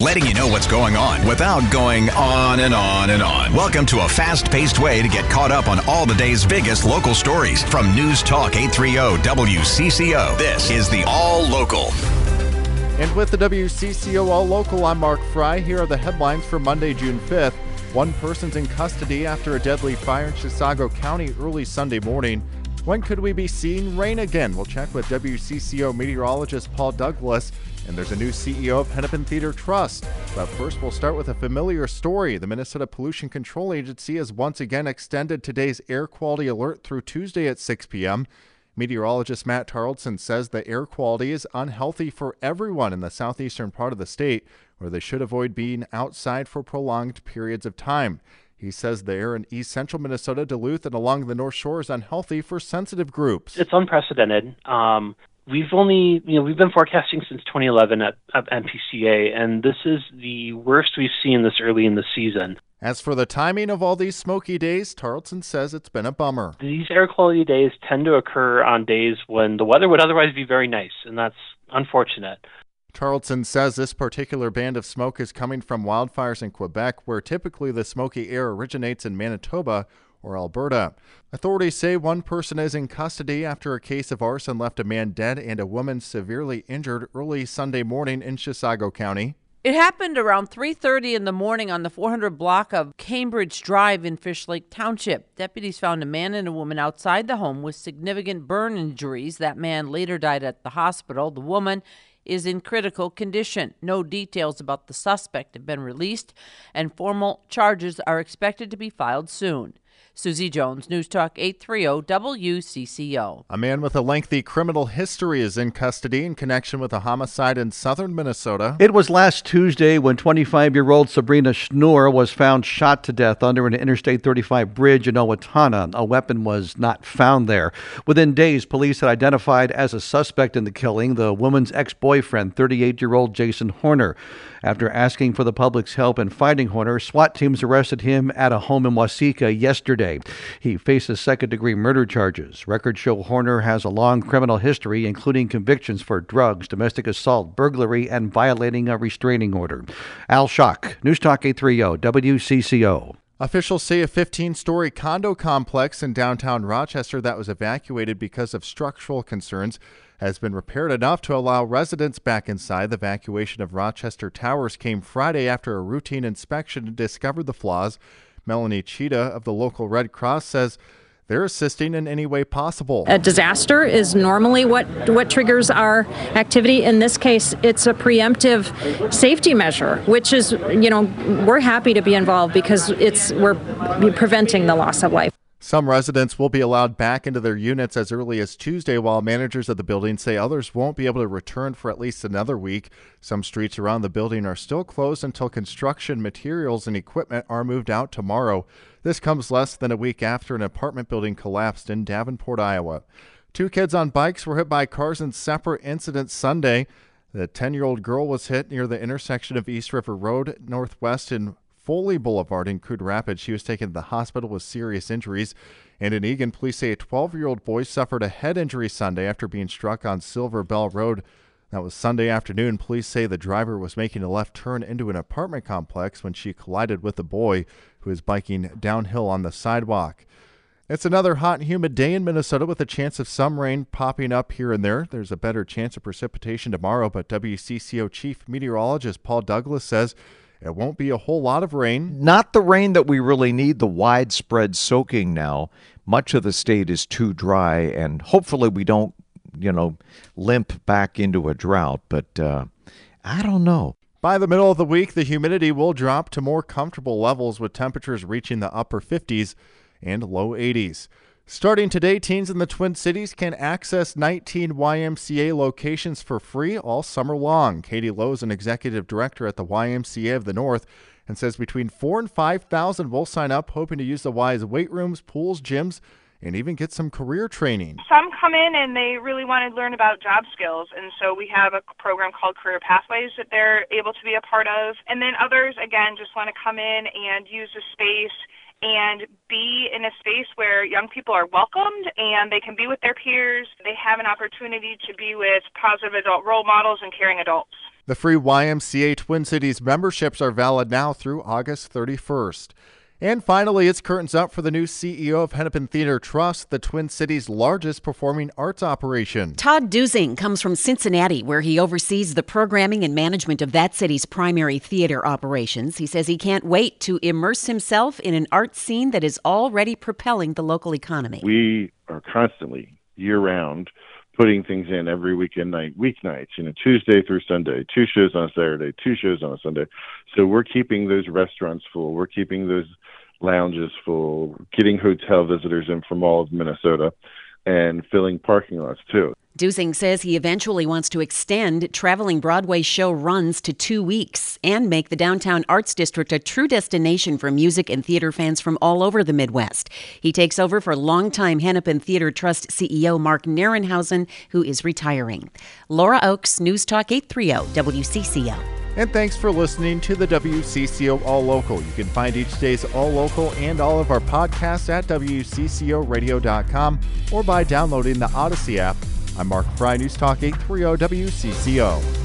letting you know what's going on without going on and on and on. Welcome to a fast paced way to get caught up on all the day's biggest local stories from News Talk 830 WCCO. This is the All Local. And with the WCCO All Local, I'm Mark Freie. Here are the headlines for Monday, June 5th. One person's in custody after a deadly fire in Chisago County early Sunday morning. When could we be seeing rain again? We'll check with WCCO meteorologist Paul Douglas. And there's a new CEO of Hennepin Theater Trust. But first, we'll start with a familiar story. The Minnesota Pollution Control Agency has once again extended today's air quality alert through Tuesday at 6 p.m. Meteorologist Matt Taraldsen says the air quality is unhealthy for everyone in the southeastern part of the state, where they should avoid being outside for prolonged periods of time. He says the air in east central Minnesota, Duluth, and along the North Shore is unhealthy for sensitive groups. It's unprecedented. Um, we've only, you know, we've been forecasting since 2011 at, at MPCA, and this is the worst we've seen this early in the season. As for the timing of all these smoky days, Taraldsen says it's been a bummer. These air quality days tend to occur on days when the weather would otherwise be very nice, and that's unfortunate. Taraldsen says this particular band of smoke is coming from wildfires in Quebec, where typically the smoky air originates in Manitoba or Alberta. Authorities say one person is in custody after a case of arson left a man dead and a woman severely injured early Sunday morning in Chisago County. It happened around 3:30 in the morning on the 400 block of Cambridge Drive in Fish Lake Township. Deputies found a man and a woman outside the home with significant burn injuries. That man later died at the hospital. The woman is in critical condition. No details about the suspect have been released, and formal charges are expected to be filed soon. Susie Jones, News Talk 830 WCCO. A man with a lengthy criminal history is in custody in connection with a homicide in southern Minnesota. It was last Tuesday when 25 year old Sabrina Schnur was found shot to death under an Interstate 35 bridge in Owatonna. A weapon was not found there. Within days, police had identified as a suspect in the killing the woman's ex boyfriend, 38 year old Jason Horner. After asking for the public's help in finding Horner, SWAT teams arrested him at a home in Waseca yesterday. He faces second degree murder charges. Records show Horner has a long criminal history, including convictions for drugs, domestic assault, burglary, and violating a restraining order. Al Shock, News Talk 830, WCCO. Officials say a 15 story condo complex in downtown Rochester that was evacuated because of structural concerns has been repaired enough to allow residents back inside. The evacuation of Rochester Towers came Friday after a routine inspection discovered the flaws. Melanie Cheetah of the local Red Cross says they're assisting in any way possible. A disaster is normally what what triggers our activity. In this case, it's a preemptive safety measure, which is, you know, we're happy to be involved because it's we're preventing the loss of life. Some residents will be allowed back into their units as early as Tuesday, while managers of the building say others won't be able to return for at least another week. Some streets around the building are still closed until construction materials and equipment are moved out tomorrow. This comes less than a week after an apartment building collapsed in Davenport, Iowa. Two kids on bikes were hit by cars in separate incidents Sunday. The 10 year old girl was hit near the intersection of East River Road Northwest in Foley Boulevard in Coon Rapids. She was taken to the hospital with serious injuries. And in Eagan, police say a 12 year old boy suffered a head injury Sunday after being struck on Silver Bell Road. That was Sunday afternoon. Police say the driver was making a left turn into an apartment complex when she collided with the boy who was biking downhill on the sidewalk. It's another hot and humid day in Minnesota with a chance of some rain popping up here and there. There's a better chance of precipitation tomorrow, but WCCO Chief Meteorologist Paul Douglas says it won't be a whole lot of rain. Not the rain that we really need, the widespread soaking now. Much of the state is too dry, and hopefully we don't, you know, limp back into a drought, but uh, I don't know. By the middle of the week, the humidity will drop to more comfortable levels with temperatures reaching the upper 50s and low 80s. Starting today, teens in the Twin Cities can access 19 YMCA locations for free all summer long. Katie Lowe is an executive director at the YMCA of the North and says between 4 and 5,000 will sign up hoping to use the Y's weight rooms, pools, gyms, and even get some career training. Some come in and they really want to learn about job skills, and so we have a program called Career Pathways that they're able to be a part of. And then others, again, just want to come in and use the space and be in a space where young people are welcomed and they can be with their peers. They have an opportunity to be with positive adult role models and caring adults. The free YMCA Twin Cities memberships are valid now through August 31st. And finally, it's curtains up for the new CEO of Hennepin Theater Trust, the Twin Cities' largest performing arts operation. Todd Duesing comes from Cincinnati, where he oversees the programming and management of that city's primary theater operations. He says he can't wait to immerse himself in an art scene that is already propelling the local economy. We are constantly, year round, putting things in every weekend night, weeknights, you know, Tuesday through Sunday, two shows on a Saturday, two shows on a Sunday. So we're keeping those restaurants full. We're keeping those lounges full, getting hotel visitors in from all of Minnesota, and filling parking lots too. Duesing says he eventually wants to extend traveling Broadway show runs to two weeks and make the downtown arts district a true destination for music and theater fans from all over the Midwest. He takes over for longtime Hennepin Theater Trust CEO Mark Nerenhausen, who is retiring. Laura Oakes, News Talk 830 WCCO. And thanks for listening to the WCCO All Local. You can find each day's All Local and all of our podcasts at WCCORadio.com or by downloading the Odyssey app. I'm Mark Freie, News Talk 830 WCCO.